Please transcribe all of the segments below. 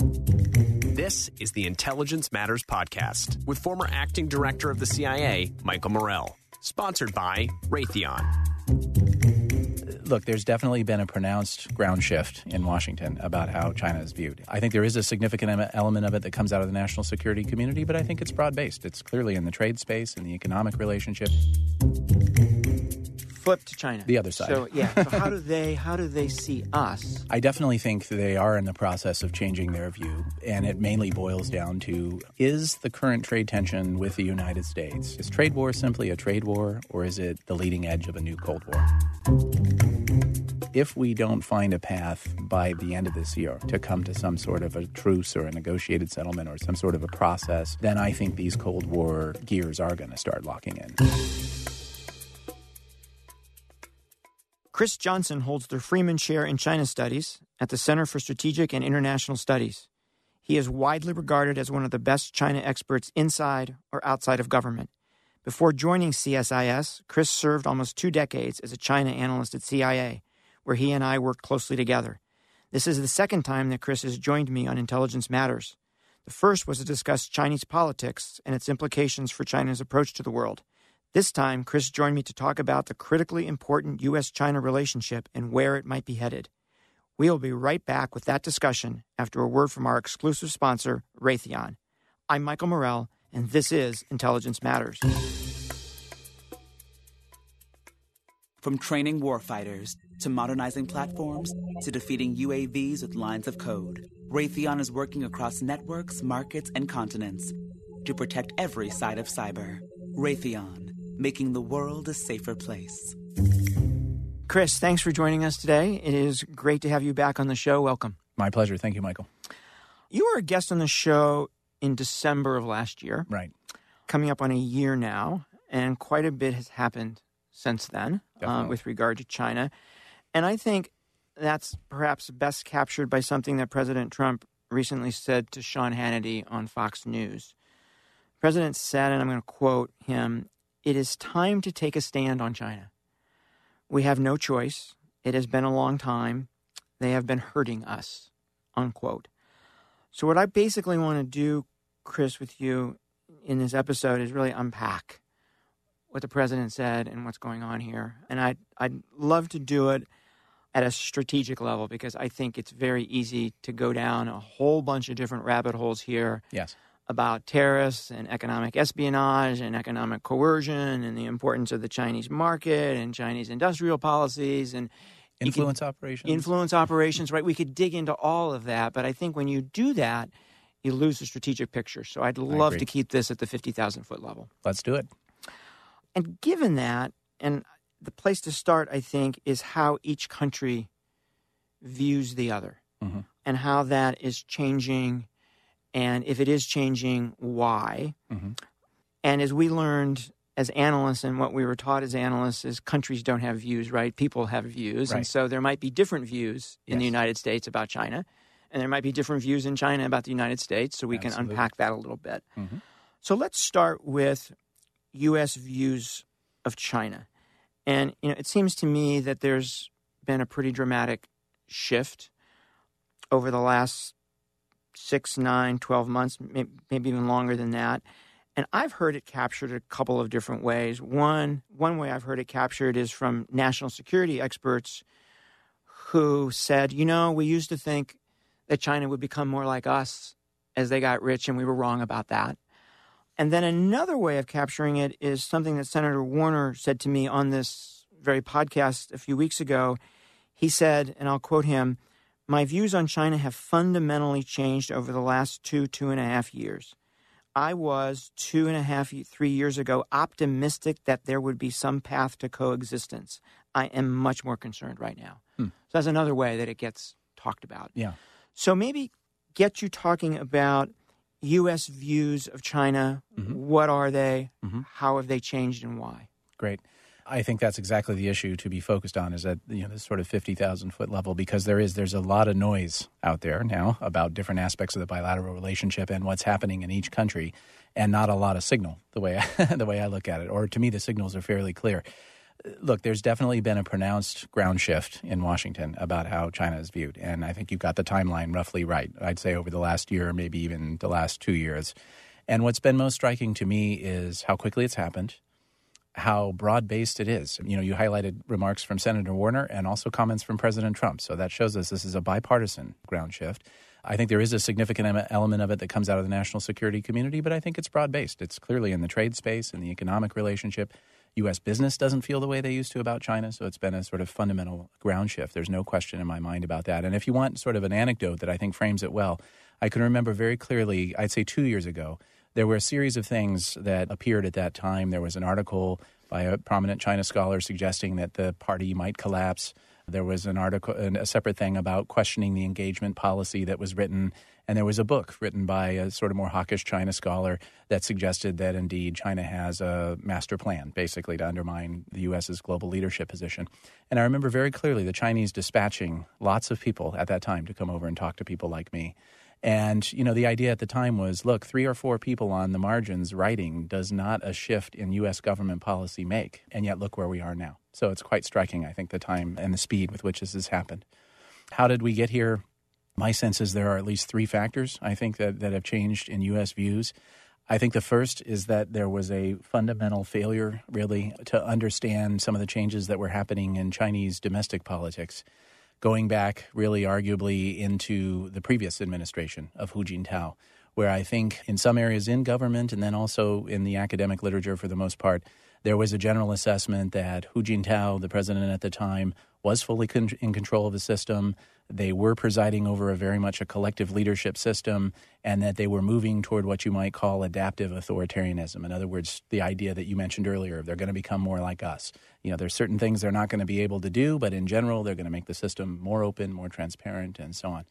This is the Intelligence Matters Podcast with former acting director of the CIA, Michael Morell. Sponsored by Raytheon. Look, there's definitely been a pronounced ground shift in Washington about how China is viewed. I think there is a significant element of it that comes out of the national security community, but I think it's broad based. It's clearly in the trade space, in the economic relationship. Flip to China. The other side. So yeah. So how do they how do they see us? I definitely think they are in the process of changing their view, and it mainly boils down to is the current trade tension with the United States is trade war simply a trade war, or is it the leading edge of a new Cold War? If we don't find a path by the end of this year to come to some sort of a truce or a negotiated settlement or some sort of a process, then I think these Cold War gears are going to start locking in. Chris Johnson holds the Freeman Chair in China Studies at the Center for Strategic and International Studies. He is widely regarded as one of the best China experts inside or outside of government. Before joining CSIS, Chris served almost two decades as a China analyst at CIA, where he and I worked closely together. This is the second time that Chris has joined me on Intelligence Matters. The first was to discuss Chinese politics and its implications for China's approach to the world. This time, Chris joined me to talk about the critically important U.S. China relationship and where it might be headed. We'll be right back with that discussion after a word from our exclusive sponsor, Raytheon. I'm Michael Morell, and this is Intelligence Matters. From training warfighters to modernizing platforms to defeating UAVs with lines of code, Raytheon is working across networks, markets, and continents to protect every side of cyber. Raytheon, making the world a safer place. Chris, thanks for joining us today. It is great to have you back on the show. Welcome. My pleasure. Thank you, Michael. You were a guest on the show in December of last year. Right. Coming up on a year now, and quite a bit has happened since then uh, with regard to China. And I think that's perhaps best captured by something that President Trump recently said to Sean Hannity on Fox News. The president said, and I'm going to quote him It is time to take a stand on China. We have no choice. It has been a long time. They have been hurting us. Unquote. So, what I basically want to do, Chris, with you in this episode is really unpack what the president said and what's going on here. And I'd, I'd love to do it at a strategic level because I think it's very easy to go down a whole bunch of different rabbit holes here. Yes. About tariffs and economic espionage and economic coercion and the importance of the Chinese market and Chinese industrial policies and influence operations. Influence operations, right? We could dig into all of that, but I think when you do that, you lose the strategic picture. So I'd love to keep this at the 50,000 foot level. Let's do it. And given that, and the place to start, I think, is how each country views the other mm-hmm. and how that is changing. And if it is changing, why? Mm-hmm. And as we learned as analysts and what we were taught as analysts is countries don't have views, right? People have views. Right. And so there might be different views in yes. the United States about China. And there might be different views in China about the United States. So we Absolutely. can unpack that a little bit. Mm-hmm. So let's start with U.S. views of China. And you know, it seems to me that there's been a pretty dramatic shift over the last six, nine, 12 months, maybe even longer than that. And I've heard it captured a couple of different ways. One, one way I've heard it captured is from national security experts who said, you know, we used to think that China would become more like us as they got rich, and we were wrong about that. And then another way of capturing it is something that Senator Warner said to me on this very podcast a few weeks ago. He said, and I'll quote him My views on China have fundamentally changed over the last two, two and a half years. I was two and a half, three years ago optimistic that there would be some path to coexistence. I am much more concerned right now. Hmm. So that's another way that it gets talked about. Yeah. So maybe get you talking about U.S. views of China. Mm-hmm. What are they? Mm-hmm. How have they changed and why? Great. I think that's exactly the issue to be focused on is at you know this sort of fifty thousand foot level because there is there's a lot of noise out there now about different aspects of the bilateral relationship and what's happening in each country, and not a lot of signal the way I, the way I look at it. Or to me, the signals are fairly clear look, there's definitely been a pronounced ground shift in Washington about how China is viewed. And I think you've got the timeline roughly right. I'd say over the last year, maybe even the last two years. And what's been most striking to me is how quickly it's happened, how broad based it is. You know, you highlighted remarks from Senator Warner and also comments from President Trump. So that shows us this is a bipartisan ground shift. I think there is a significant element of it that comes out of the national security community, but I think it's broad based. It's clearly in the trade space, in the economic relationship. U.S. business doesn't feel the way they used to about China. So it's been a sort of fundamental ground shift. There's no question in my mind about that. And if you want sort of an anecdote that I think frames it well, I can remember very clearly, I'd say two years ago, there were a series of things that appeared at that time. There was an article by a prominent China scholar suggesting that the party might collapse. There was an article, a separate thing about questioning the engagement policy that was written. And there was a book written by a sort of more hawkish China scholar that suggested that indeed China has a master plan, basically, to undermine the U.S.'s global leadership position. And I remember very clearly the Chinese dispatching lots of people at that time to come over and talk to people like me. And, you know, the idea at the time was look, three or four people on the margins writing does not a shift in U.S. government policy make. And yet, look where we are now. So it's quite striking, I think, the time and the speed with which this has happened. How did we get here? My sense is there are at least three factors, I think, that, that have changed in U.S. views. I think the first is that there was a fundamental failure, really, to understand some of the changes that were happening in Chinese domestic politics going back really arguably into the previous administration of Hu Jintao, where I think in some areas in government and then also in the academic literature for the most part, there was a general assessment that Hu Jintao, the president at the time, was fully con- in control of the system. They were presiding over a very much a collective leadership system, and that they were moving toward what you might call adaptive authoritarianism. In other words, the idea that you mentioned earlier, they're going to become more like us. You know, there's certain things they're not going to be able to do, but in general, they're going to make the system more open, more transparent, and so on.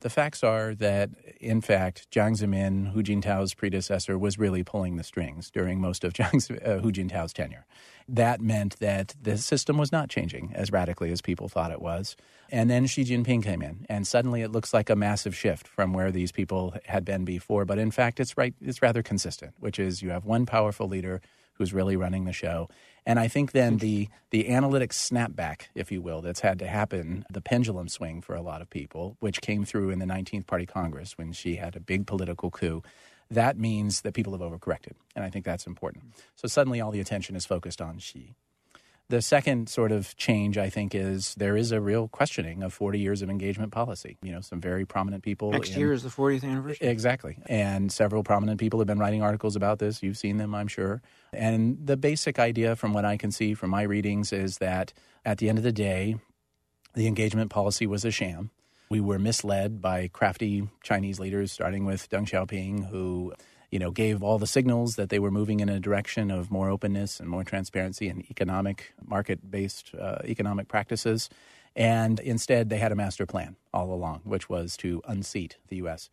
The facts are that, in fact, Jiang Zemin, Hu Jintao's predecessor, was really pulling the strings during most of Jiang, uh, Hu Jintao's tenure. That meant that the system was not changing as radically as people thought it was. And then Xi Jinping came in, and suddenly it looks like a massive shift from where these people had been before. But in fact, it's right; it's rather consistent, which is you have one powerful leader who's really running the show, and I think then the the analytic snapback, if you will, that's had to happen, the pendulum swing for a lot of people, which came through in the 19th Party Congress when Xi had a big political coup. That means that people have overcorrected, and I think that's important. So suddenly, all the attention is focused on Xi. The second sort of change, I think, is there is a real questioning of 40 years of engagement policy. You know, some very prominent people. Next in, year is the 40th anniversary. Exactly. And several prominent people have been writing articles about this. You've seen them, I'm sure. And the basic idea, from what I can see from my readings, is that at the end of the day, the engagement policy was a sham. We were misled by crafty Chinese leaders, starting with Deng Xiaoping, who you know, gave all the signals that they were moving in a direction of more openness and more transparency and economic, market based uh, economic practices. And instead, they had a master plan all along, which was to unseat the U.S.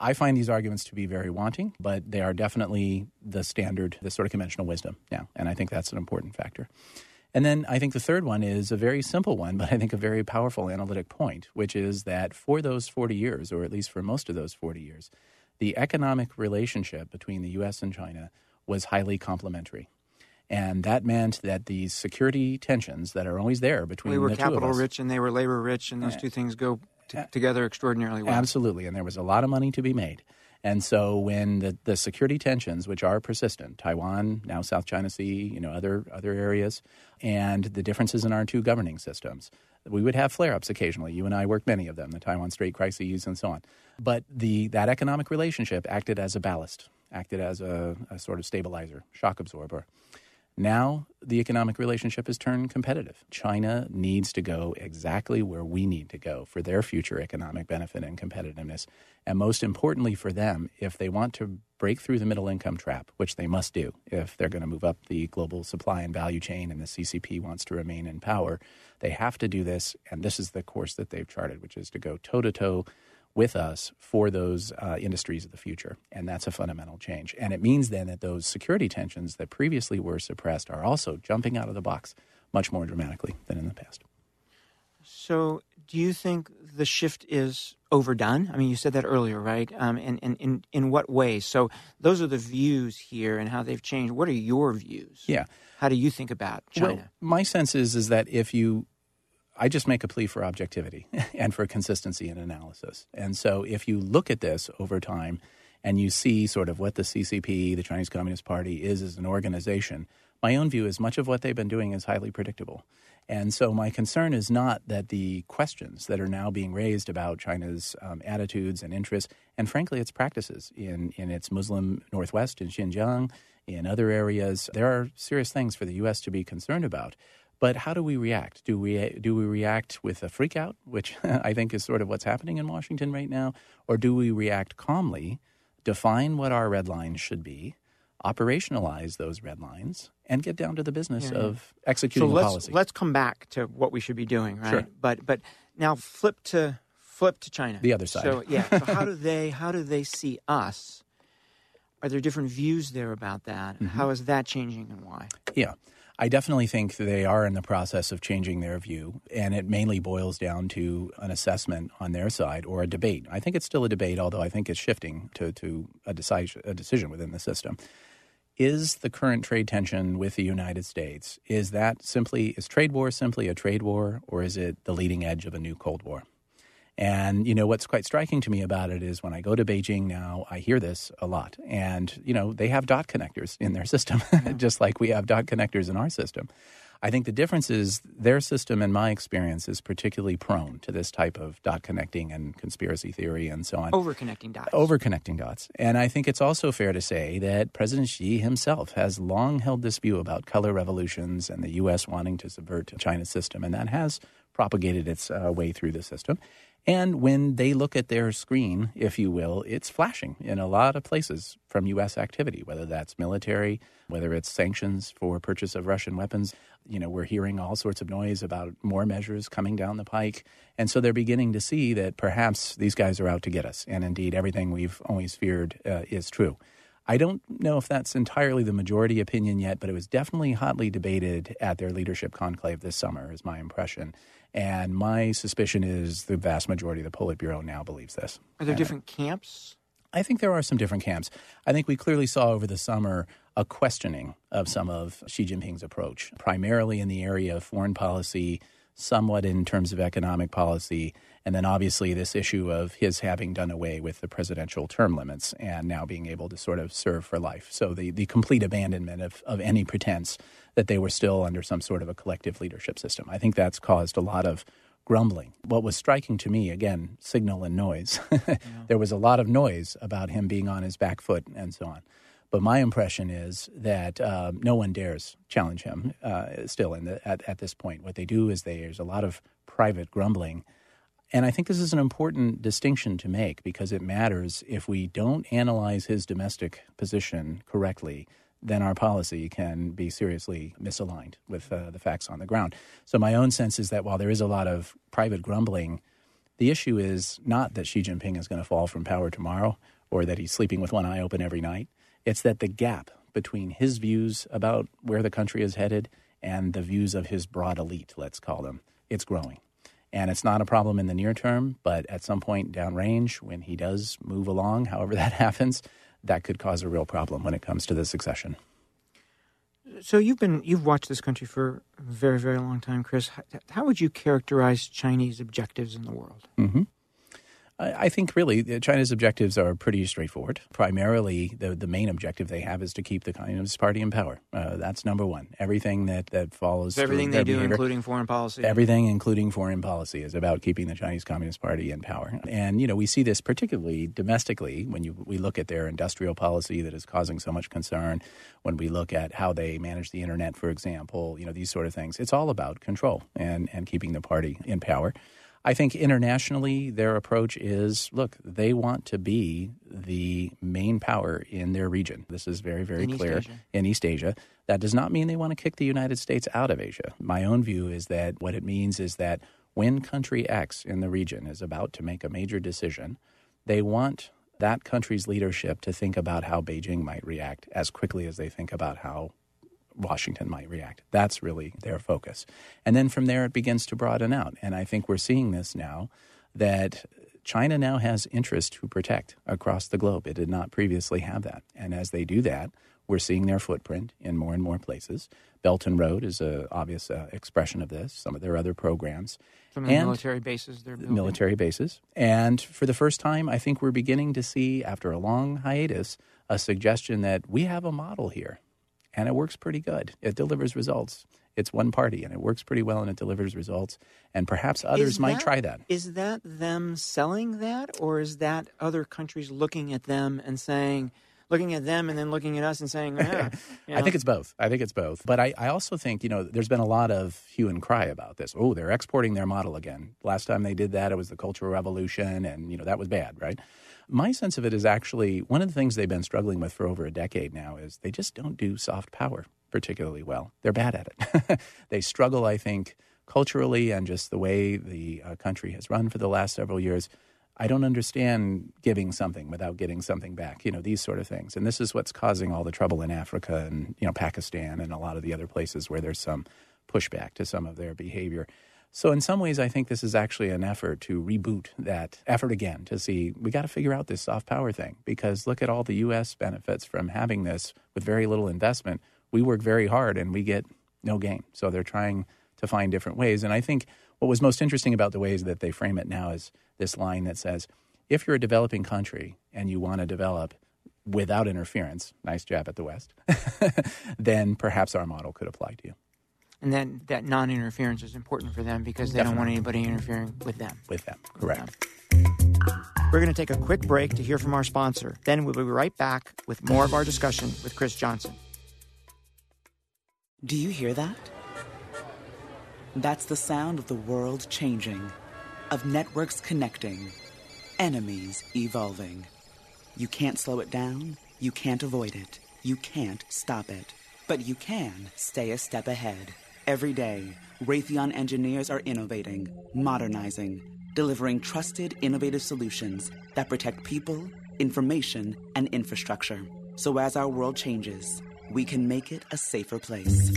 I find these arguments to be very wanting, but they are definitely the standard, the sort of conventional wisdom now. And I think that's an important factor. And then I think the third one is a very simple one, but I think a very powerful analytic point, which is that for those 40 years, or at least for most of those 40 years, the economic relationship between the U.S. and China was highly complementary. And that meant that these security tensions that are always there between we were the capital two of us, rich and they were labor rich, and those eh. two things go t- eh. together extraordinarily well. Absolutely, and there was a lot of money to be made. And so when the, the security tensions, which are persistent, Taiwan, now South China Sea, you know, other other areas, and the differences in our two governing systems, we would have flare-ups occasionally. You and I worked many of them, the Taiwan Strait crises and so on. But the that economic relationship acted as a ballast, acted as a, a sort of stabilizer, shock absorber. Now the economic relationship has turned competitive. China needs to go exactly where we need to go for their future economic benefit and competitiveness. And most importantly for them, if they want to break through the middle income trap, which they must do if they're going to move up the global supply and value chain and the CCP wants to remain in power, they have to do this. And this is the course that they've charted, which is to go toe to toe with us for those uh, industries of the future. And that's a fundamental change. And it means then that those security tensions that previously were suppressed are also jumping out of the box much more dramatically than in the past. So, do you think the shift is overdone? I mean, you said that earlier, right? Um, and, and, in in what ways? So, those are the views here and how they've changed. What are your views? Yeah. How do you think about China? Well, my sense is, is that if you I just make a plea for objectivity and for consistency in analysis. And so if you look at this over time and you see sort of what the CCP, the Chinese Communist Party, is as an organization, my own view is much of what they've been doing is highly predictable. And so my concern is not that the questions that are now being raised about China's um, attitudes and interests, and frankly, its practices in, in its Muslim Northwest in Xinjiang, in other areas, there are serious things for the U.S. to be concerned about. But how do we react? Do we do we react with a freak out, which I think is sort of what's happening in Washington right now, or do we react calmly, define what our red lines should be, operationalize those red lines, and get down to the business yeah, of executing so let's, policy? Let's come back to what we should be doing, right? Sure. But but now flip to flip to China. The other side. So yeah. So how do they how do they see us? Are there different views there about that? Mm-hmm. How is that changing and why? Yeah. I definitely think they are in the process of changing their view, and it mainly boils down to an assessment on their side or a debate. I think it's still a debate, although I think it's shifting to, to a, decision, a decision within the system. Is the current trade tension with the United States, is that simply, is trade war simply a trade war, or is it the leading edge of a new Cold War? And, you know, what's quite striking to me about it is when I go to Beijing now, I hear this a lot. And, you know, they have dot connectors in their system, just like we have dot connectors in our system. I think the difference is their system, in my experience, is particularly prone to this type of dot connecting and conspiracy theory and so on. Over connecting dots. Over connecting dots. And I think it's also fair to say that President Xi himself has long held this view about color revolutions and the U.S. wanting to subvert China's system. And that has propagated its uh, way through the system. And when they look at their screen, if you will, it's flashing in a lot of places from U.S. activity, whether that's military, whether it's sanctions for purchase of Russian weapons. You know, we're hearing all sorts of noise about more measures coming down the pike. And so they're beginning to see that perhaps these guys are out to get us. And indeed, everything we've always feared uh, is true. I don't know if that's entirely the majority opinion yet, but it was definitely hotly debated at their leadership conclave this summer, is my impression. And my suspicion is the vast majority of the Politburo now believes this. Are there different camps? I think there are some different camps. I think we clearly saw over the summer a questioning of some of Xi Jinping's approach, primarily in the area of foreign policy, somewhat in terms of economic policy, and then obviously this issue of his having done away with the presidential term limits and now being able to sort of serve for life. So the, the complete abandonment of, of any pretense that they were still under some sort of a collective leadership system. I think that's caused a lot of grumbling. What was striking to me, again, signal and noise. yeah. There was a lot of noise about him being on his back foot and so on. But my impression is that uh, no one dares challenge him uh, still the, at, at this point. What they do is they, there's a lot of private grumbling. And I think this is an important distinction to make because it matters if we don't analyze his domestic position correctly then our policy can be seriously misaligned with uh, the facts on the ground. So, my own sense is that while there is a lot of private grumbling, the issue is not that Xi Jinping is going to fall from power tomorrow or that he's sleeping with one eye open every night. It's that the gap between his views about where the country is headed and the views of his broad elite, let's call them, it's growing. And it's not a problem in the near term, but at some point downrange, when he does move along, however that happens, that could cause a real problem when it comes to the succession. So you've been you've watched this country for a very very long time, Chris. How would you characterize Chinese objectives in the world? Mm-hmm. I think really China's objectives are pretty straightforward. Primarily, the, the main objective they have is to keep the Communist Party in power. Uh, that's number one. Everything that, that follows so everything they do, behavior, including foreign policy. Everything, including foreign policy, is about keeping the Chinese Communist Party in power. And you know we see this particularly domestically when you we look at their industrial policy that is causing so much concern. When we look at how they manage the internet, for example, you know these sort of things. It's all about control and and keeping the party in power. I think internationally, their approach is look, they want to be the main power in their region. This is very, very in clear East in East Asia. That does not mean they want to kick the United States out of Asia. My own view is that what it means is that when country X in the region is about to make a major decision, they want that country's leadership to think about how Beijing might react as quickly as they think about how Washington might react. That's really their focus. And then from there, it begins to broaden out. And I think we're seeing this now that China now has interest to protect across the globe. It did not previously have that. And as they do that, we're seeing their footprint in more and more places. Belt and Road is an obvious uh, expression of this, some of their other programs. Some of the military bases they're building. Military bases. And for the first time, I think we're beginning to see, after a long hiatus, a suggestion that we have a model here and it works pretty good. It delivers results. It's one party, and it works pretty well, and it delivers results. And perhaps others that, might try that. Is that them selling that, or is that other countries looking at them and saying, looking at them and then looking at us and saying, yeah, you know. I think it's both. I think it's both. But I, I also think, you know, there's been a lot of hue and cry about this. Oh, they're exporting their model again. Last time they did that, it was the Cultural Revolution, and, you know, that was bad, right? My sense of it is actually one of the things they've been struggling with for over a decade now is they just don't do soft power particularly well. They're bad at it. they struggle, I think, culturally and just the way the uh, country has run for the last several years. I don't understand giving something without getting something back, you know, these sort of things. And this is what's causing all the trouble in Africa and, you know, Pakistan and a lot of the other places where there's some pushback to some of their behavior. So, in some ways, I think this is actually an effort to reboot that effort again to see we got to figure out this soft power thing because look at all the U.S. benefits from having this with very little investment. We work very hard and we get no gain. So, they're trying to find different ways. And I think what was most interesting about the ways that they frame it now is this line that says, if you're a developing country and you want to develop without interference, nice jab at the West, then perhaps our model could apply to you and that that non-interference is important for them because they Definitely. don't want anybody interfering with them. With them, correct. We're going to take a quick break to hear from our sponsor. Then we'll be right back with more of our discussion with Chris Johnson. Do you hear that? That's the sound of the world changing, of networks connecting, enemies evolving. You can't slow it down, you can't avoid it, you can't stop it, but you can stay a step ahead. Every day, Raytheon engineers are innovating, modernizing, delivering trusted, innovative solutions that protect people, information, and infrastructure. So as our world changes, we can make it a safer place.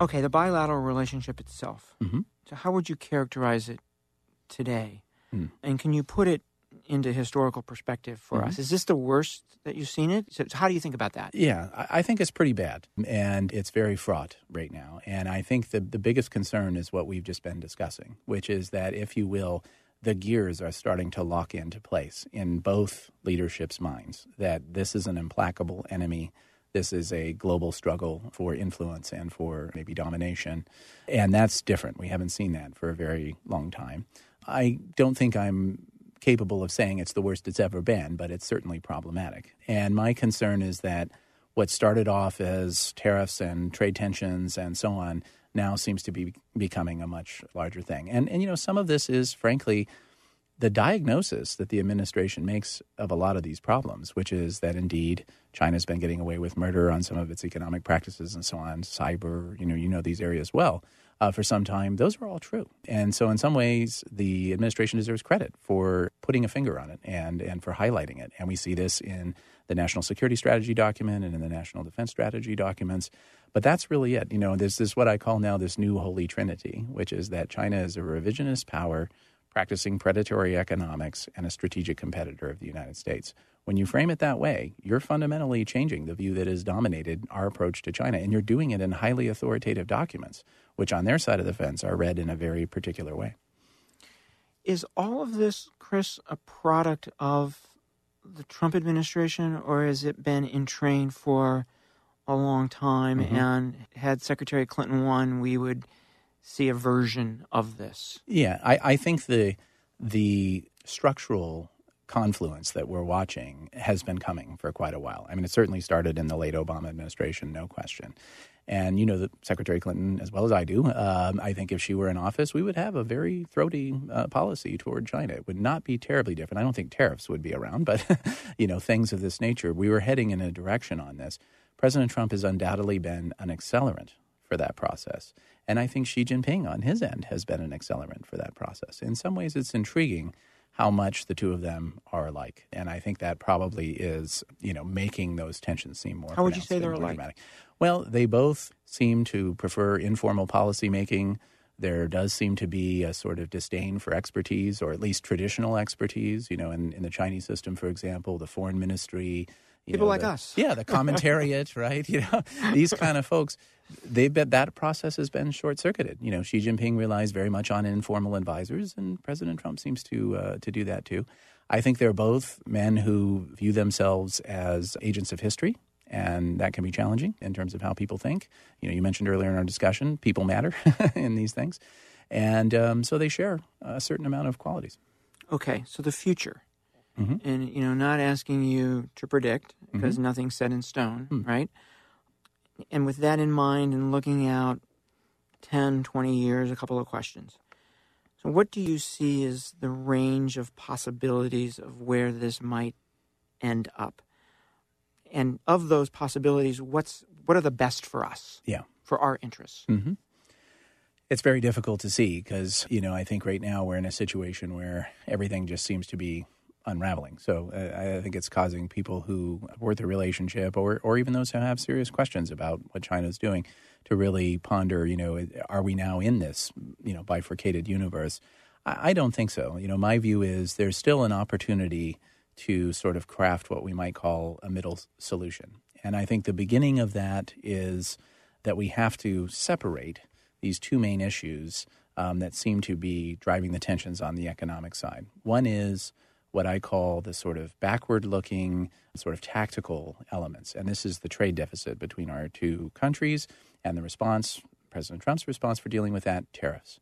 Okay, the bilateral relationship itself. Mm-hmm. So, how would you characterize it today? Mm. And can you put it into historical perspective for mm-hmm. us. Is this the worst that you've seen it? So how do you think about that? Yeah, I think it's pretty bad, and it's very fraught right now. And I think the the biggest concern is what we've just been discussing, which is that, if you will, the gears are starting to lock into place in both leadership's minds that this is an implacable enemy. This is a global struggle for influence and for maybe domination. And that's different. We haven't seen that for a very long time. I don't think I'm capable of saying it's the worst it's ever been, but it's certainly problematic. And my concern is that what started off as tariffs and trade tensions and so on now seems to be becoming a much larger thing. And and you know some of this is frankly the diagnosis that the administration makes of a lot of these problems, which is that indeed China's been getting away with murder on some of its economic practices and so on, cyber, you know, you know these areas well uh, for some time, those are all true. And so, in some ways, the administration deserves credit for putting a finger on it and, and for highlighting it. And we see this in the National Security Strategy document and in the National Defense Strategy documents. But that's really it. You know, this is what I call now this new holy trinity, which is that China is a revisionist power practicing predatory economics and a strategic competitor of the United States When you frame it that way, you're fundamentally changing the view that has dominated our approach to China, and you're doing it in highly authoritative documents, which on their side of the fence are read in a very particular way. Is all of this, Chris, a product of the Trump administration, or has it been in train for a long time? Mm-hmm. And had Secretary Clinton won, we would see a version of this. Yeah, I, I think the the structural confluence that we're watching has been coming for quite a while. I mean, it certainly started in the late Obama administration, no question. And you know, the Secretary Clinton, as well as I do, um, I think if she were in office, we would have a very throaty uh, policy toward China. It would not be terribly different. I don't think tariffs would be around, but you know, things of this nature. We were heading in a direction on this. President Trump has undoubtedly been an accelerant for that process. And I think Xi Jinping on his end has been an accelerant for that process. In some ways, it's intriguing how much the two of them are alike. And I think that probably is, you know, making those tensions seem more. How would you say they're alike? Dramatic. Well, they both seem to prefer informal policy making. There does seem to be a sort of disdain for expertise, or at least traditional expertise. You know, in, in the Chinese system, for example, the foreign ministry, people know, like the, us. Yeah, the commentariat, right? You know, these kind of folks. They bet that process has been short circuited. You know, Xi Jinping relies very much on informal advisors, and President Trump seems to uh, to do that too. I think they're both men who view themselves as agents of history, and that can be challenging in terms of how people think. You know, you mentioned earlier in our discussion, people matter in these things, and um, so they share a certain amount of qualities. Okay, so the future. Mm-hmm. And you know, not asking you to predict because mm-hmm. nothing's set in stone, mm. right? And with that in mind, and looking out 10, 20 years, a couple of questions. So, what do you see as the range of possibilities of where this might end up? And of those possibilities, what's what are the best for us? Yeah, for our interests. Mm-hmm. It's very difficult to see because you know I think right now we're in a situation where everything just seems to be unraveling. So uh, I think it's causing people who worth a relationship, or or even those who have serious questions about what China is doing, to really ponder. You know, are we now in this you know bifurcated universe? I, I don't think so. You know, my view is there's still an opportunity to sort of craft what we might call a middle solution, and I think the beginning of that is that we have to separate these two main issues. Um, that seem to be driving the tensions on the economic side. One is what I call the sort of backward looking, sort of tactical elements. And this is the trade deficit between our two countries and the response, President Trump's response for dealing with that, tariffs.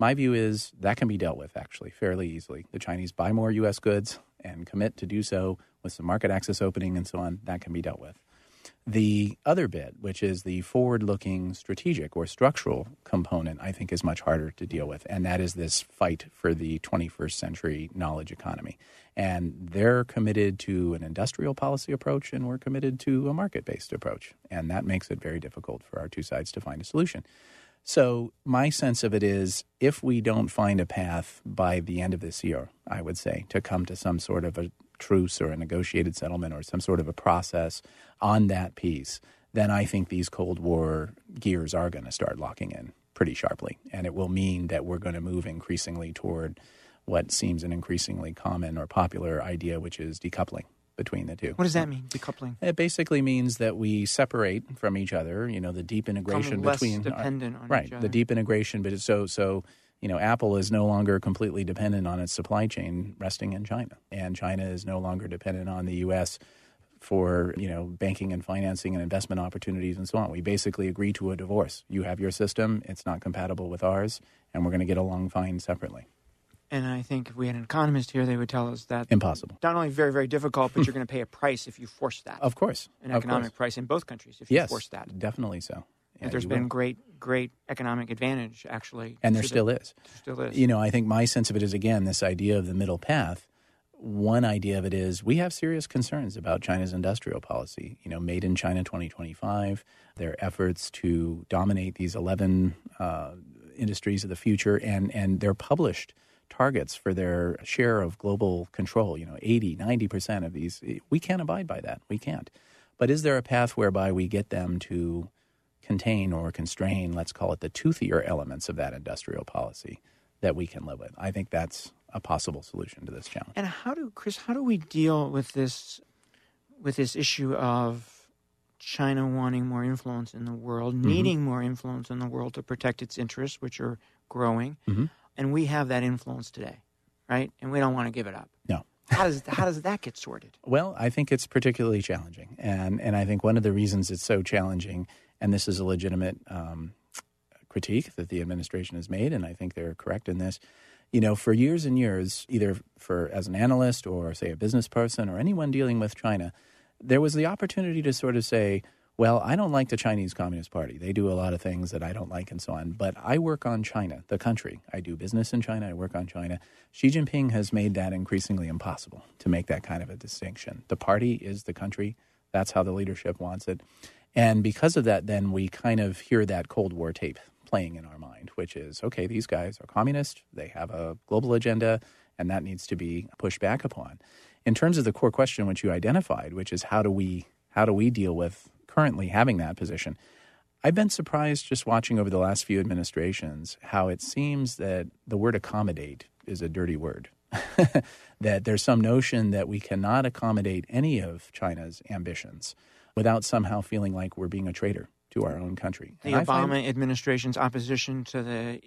My view is that can be dealt with actually fairly easily. The Chinese buy more U.S. goods and commit to do so with some market access opening and so on. That can be dealt with. The other bit, which is the forward looking strategic or structural component, I think is much harder to deal with. And that is this fight for the 21st century knowledge economy. And they're committed to an industrial policy approach, and we're committed to a market based approach. And that makes it very difficult for our two sides to find a solution. So, my sense of it is if we don't find a path by the end of this year, I would say, to come to some sort of a truce or a negotiated settlement or some sort of a process on that piece, then I think these Cold War gears are going to start locking in pretty sharply. And it will mean that we're going to move increasingly toward what seems an increasingly common or popular idea, which is decoupling between the two. What does that mean, decoupling? It basically means that we separate from each other. You know, the deep integration Become between dependent on right, the deep integration. But so so you know, Apple is no longer completely dependent on its supply chain resting in China, and China is no longer dependent on the U.S. for you know banking and financing and investment opportunities and so on. We basically agree to a divorce. You have your system; it's not compatible with ours, and we're going to get along fine separately. And I think if we had an economist here, they would tell us that impossible. Not only very, very difficult, but you're going to pay a price if you force that. Of course, an economic course. price in both countries if you force that. Definitely so. Yeah, there's been will. great, great economic advantage actually, and there still the, is. There still is. You know, I think my sense of it is again this idea of the middle path. One idea of it is we have serious concerns about China's industrial policy. You know, Made in China 2025, their efforts to dominate these 11 uh, industries of the future, and and their published targets for their share of global control. You know, 80, 90 percent of these, we can't abide by that. We can't. But is there a path whereby we get them to contain or constrain, let's call it the toothier elements of that industrial policy that we can live with? I think that's a possible solution to this challenge. And how do Chris? How do we deal with this with this issue of China wanting more influence in the world, mm-hmm. needing more influence in the world to protect its interests, which are growing, mm-hmm. and we have that influence today, right? And we don't want to give it up. No. how does how does that get sorted? Well, I think it's particularly challenging, and and I think one of the reasons it's so challenging, and this is a legitimate um, critique that the administration has made, and I think they're correct in this. You know, for years and years, either for as an analyst or say a business person or anyone dealing with China, there was the opportunity to sort of say, well, I don't like the Chinese Communist Party. They do a lot of things that I don't like and so on. But I work on China, the country. I do business in China. I work on China. Xi Jinping has made that increasingly impossible to make that kind of a distinction. The party is the country. That's how the leadership wants it. And because of that, then we kind of hear that Cold War tape playing in our mind, which is okay, these guys are communist. They have a global agenda, and that needs to be pushed back upon. In terms of the core question which you identified, which is how do we how do we deal with currently having that position. I've been surprised just watching over the last few administrations how it seems that the word accommodate is a dirty word. that there's some notion that we cannot accommodate any of China's ambitions without somehow feeling like we're being a traitor to our own country. The and Obama administration's opposition to the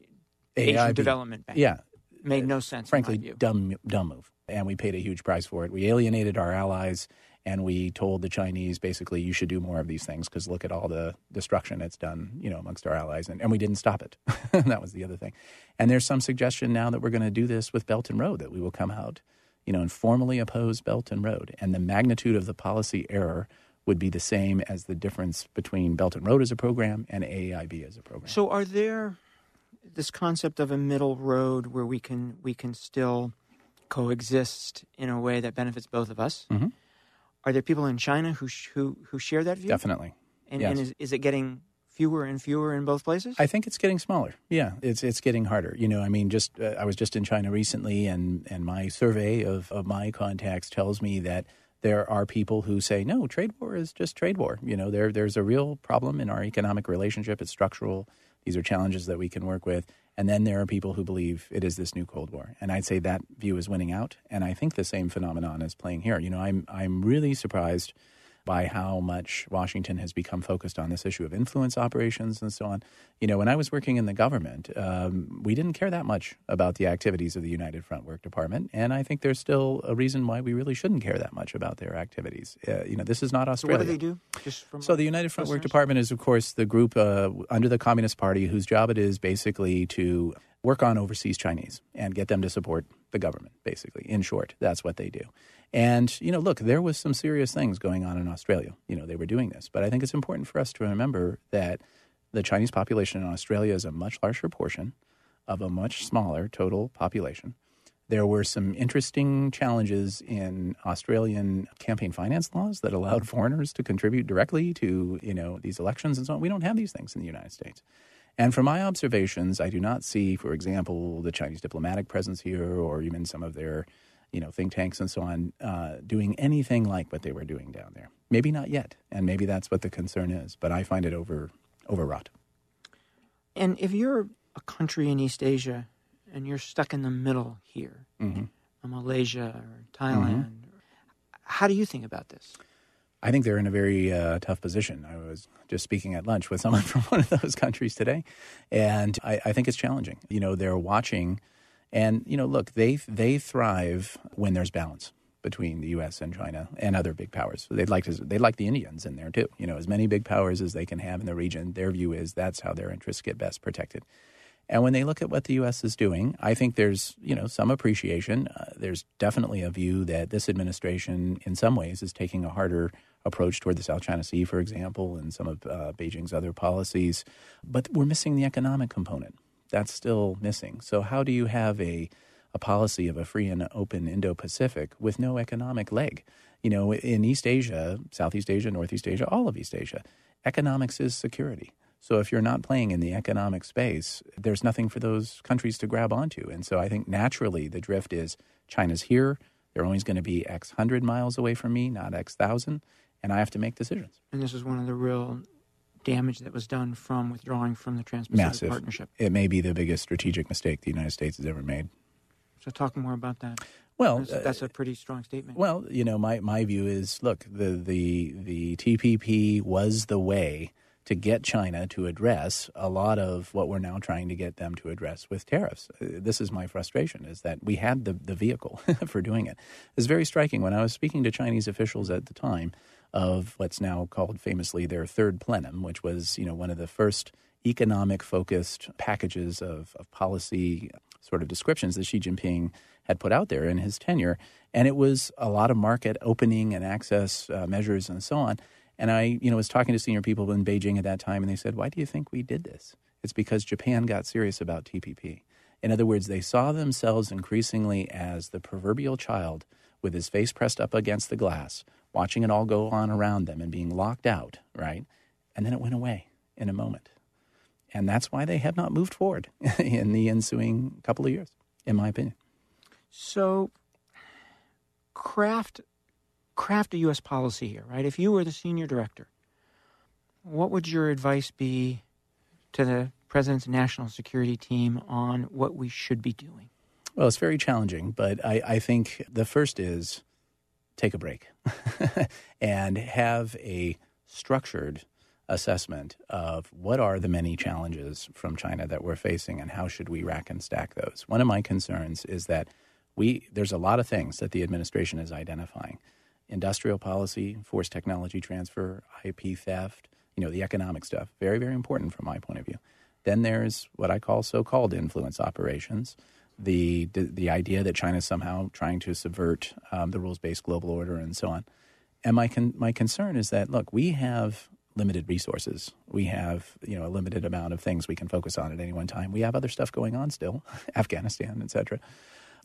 Asian Development Bank. Yeah. Made no uh, sense. Frankly, dumb, dumb move. And we paid a huge price for it. We alienated our allies and we told the Chinese basically you should do more of these things because look at all the destruction it's done, you know, amongst our allies, and, and we didn't stop it. that was the other thing. And there's some suggestion now that we're going to do this with Belt and Road, that we will come out, you know, and formally oppose Belt and Road, and the magnitude of the policy error would be the same as the difference between Belt and Road as a program and AIB as a program. So, are there this concept of a middle road where we can we can still coexist in a way that benefits both of us? Mm-hmm are there people in China who sh- who who share that view? Definitely. And, yes. and is, is it getting fewer and fewer in both places? I think it's getting smaller. Yeah, it's it's getting harder. You know, I mean, just uh, I was just in China recently, and and my survey of of my contacts tells me that there are people who say no, trade war is just trade war. You know, there there's a real problem in our economic relationship. It's structural. These are challenges that we can work with. And then there are people who believe it is this new Cold War. And I'd say that view is winning out. And I think the same phenomenon is playing here. You know, I'm, I'm really surprised by how much Washington has become focused on this issue of influence operations and so on. You know, when I was working in the government, um, we didn't care that much about the activities of the United Front Work Department, and I think there's still a reason why we really shouldn't care that much about their activities. Uh, you know, this is not Australia. So what do they do? Just so the United Front Work Department is, of course, the group uh, under the Communist Party whose job it is basically to work on overseas Chinese and get them to support the government, basically. In short, that's what they do. And, you know, look, there was some serious things going on in Australia. You know, they were doing this. But I think it's important for us to remember that the Chinese population in Australia is a much larger portion of a much smaller total population. There were some interesting challenges in Australian campaign finance laws that allowed foreigners to contribute directly to, you know, these elections and so on. We don't have these things in the United States. And from my observations, I do not see, for example, the Chinese diplomatic presence here or even some of their you know, think tanks and so on, uh, doing anything like what they were doing down there. Maybe not yet, and maybe that's what the concern is. But I find it over overwrought. And if you're a country in East Asia and you're stuck in the middle here, mm-hmm. Malaysia or Thailand, mm-hmm. how do you think about this? I think they're in a very uh, tough position. I was just speaking at lunch with someone from one of those countries today, and I, I think it's challenging. You know, they're watching and you know, look, they they thrive when there's balance between the U.S. and China and other big powers. They'd like to they like the Indians in there too. You know, as many big powers as they can have in the region. Their view is that's how their interests get best protected. And when they look at what the U.S. is doing, I think there's you know some appreciation. Uh, there's definitely a view that this administration, in some ways, is taking a harder approach toward the South China Sea, for example, and some of uh, Beijing's other policies. But we're missing the economic component that's still missing. So, how do you have a, a policy of a free and open Indo Pacific with no economic leg? You know, in East Asia, Southeast Asia, Northeast Asia, all of East Asia, economics is security. So, if you're not playing in the economic space, there's nothing for those countries to grab onto. And so, I think naturally the drift is China's here. They're always going to be X hundred miles away from me, not X thousand. And I have to make decisions. And this is one of the real damage that was done from withdrawing from the Trans-Pacific Massive. Partnership. It may be the biggest strategic mistake the United States has ever made. So talk more about that. Well, that's, that's, a pretty strong statement. Well, you know, my, my view is look, the, the, the TPP was the way to get China to address a lot of what we're now trying to get them to address with tariffs. Uh, this is my frustration is that we had the, the vehicle for doing it. It's very striking when I was speaking to Chinese officials at the time of what's now called famously their third plenum, which was, you know, one of the first economic focused packages of, of policy sort of descriptions that Xi Jinping had put out there in his tenure. And it was a lot of market opening and access uh, measures and so on. And I, you know, was talking to senior people in Beijing at that time, and they said, "Why do you think we did this?" It's because Japan got serious about TPP. In other words, they saw themselves increasingly as the proverbial child with his face pressed up against the glass, watching it all go on around them and being locked out, right? And then it went away in a moment. And that's why they have not moved forward in the ensuing couple of years, in my opinion. So, craft craft a U.S. policy here, right? If you were the senior director, what would your advice be to the president's national security team on what we should be doing? Well, it's very challenging, but I, I think the first is take a break and have a structured assessment of what are the many challenges from China that we're facing and how should we rack and stack those. One of my concerns is that we there's a lot of things that the administration is identifying industrial policy, forced technology transfer, IP theft, you know, the economic stuff. Very, very important from my point of view. Then there's what I call so-called influence operations, the the, idea that China is somehow trying to subvert um, the rules-based global order and so on. And my con- my concern is that look, we have limited resources. We have you know a limited amount of things we can focus on at any one time. We have other stuff going on still, Afghanistan, etc.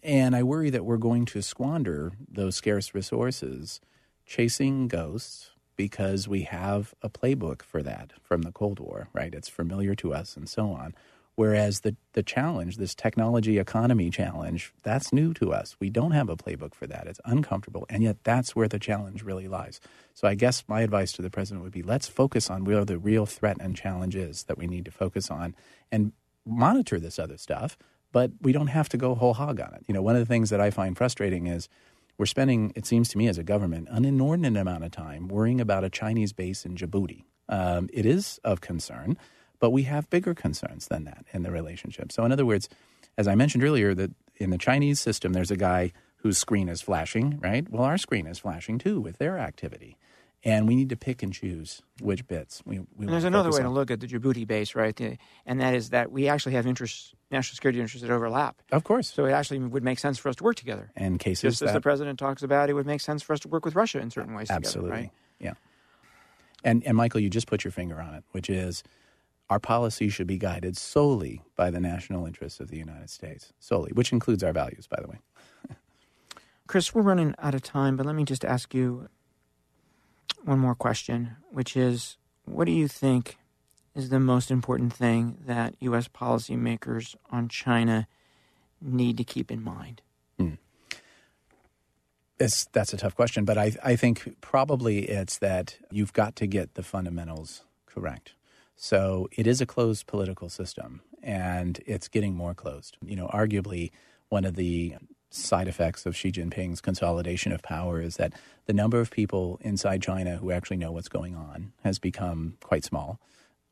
And I worry that we're going to squander those scarce resources chasing ghosts because we have a playbook for that from the Cold War, right? It's familiar to us and so on. Whereas the, the challenge, this technology economy challenge, that's new to us. We don't have a playbook for that. It's uncomfortable. And yet that's where the challenge really lies. So I guess my advice to the president would be let's focus on where the real threat and challenge is that we need to focus on and monitor this other stuff but we don't have to go whole hog on it. You know, one of the things that I find frustrating is we're spending, it seems to me as a government, an inordinate amount of time worrying about a Chinese base in Djibouti. Um, it is of concern, but we have bigger concerns than that in the relationship. So, in other words, as I mentioned earlier, that in the Chinese system, there's a guy whose screen is flashing, right? Well, our screen is flashing too with their activity and we need to pick and choose which bits we. we there's another way on. to look at the Djibouti base, right? And that is that we actually have interests, national security interests that overlap. Of course. So it actually would make sense for us to work together. And cases just that, as the president talks about, it would make sense for us to work with Russia in certain ways. Absolutely. Together, right? Yeah. And and Michael, you just put your finger on it, which is our policy should be guided solely by the national interests of the United States, solely, which includes our values, by the way. Chris, we're running out of time, but let me just ask you one more question, which is what do you think is the most important thing that U.S. policymakers on China need to keep in mind? Hmm. It's, that's a tough question, but I, I think probably it's that you've got to get the fundamentals correct. So it is a closed political system, and it's getting more closed. You know, arguably, one of the side effects of Xi Jinping's consolidation of power is that the number of people inside China who actually know what's going on has become quite small.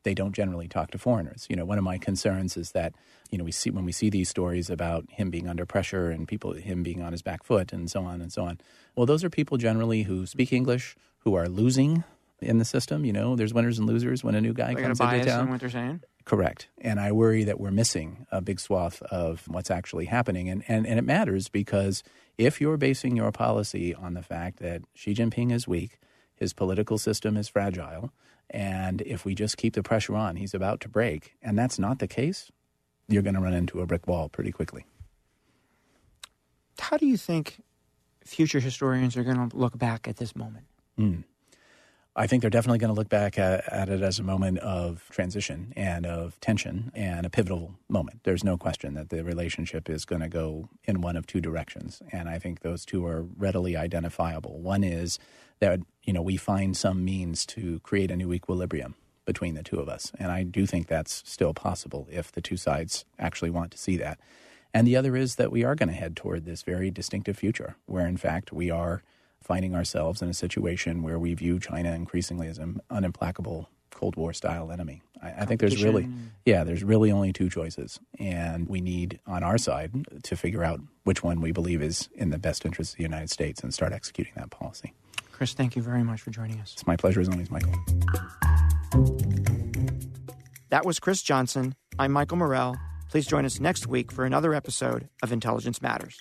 They don't generally talk to foreigners. You know, one of my concerns is that, you know, we see when we see these stories about him being under pressure and people him being on his back foot and so on and so on. Well, those are people generally who speak English, who are losing in the system. You know, there's winners and losers when a new guy They're comes into town. What they're saying. Correct. And I worry that we're missing a big swath of what's actually happening. And, and, and it matters because if you're basing your policy on the fact that Xi Jinping is weak, his political system is fragile, and if we just keep the pressure on, he's about to break, and that's not the case, you're going to run into a brick wall pretty quickly. How do you think future historians are going to look back at this moment? Mm. I think they're definitely going to look back at, at, it as a moment of transition and of tension and a pivotal moment. There's no question that the relationship is going to go in one of two directions. And I think those two are readily identifiable. One is that, you know, we find some means to create a new equilibrium between the two of us. And I do think that's still possible if the two sides actually want to see that. And the other is that we are going to head toward this very distinctive future where, in fact, we are finding ourselves in a situation where we view China increasingly as an unimplacable Cold War style enemy. I, I think there's really, yeah, there's really only two choices. And we need on our side to figure out which one we believe is in the best interest of the United States and start executing that policy. Chris, thank you very much for joining us. It's my pleasure as always, Michael. That was Chris Johnson. I'm Michael Morell. Please join us next week for another episode of Intelligence Matters.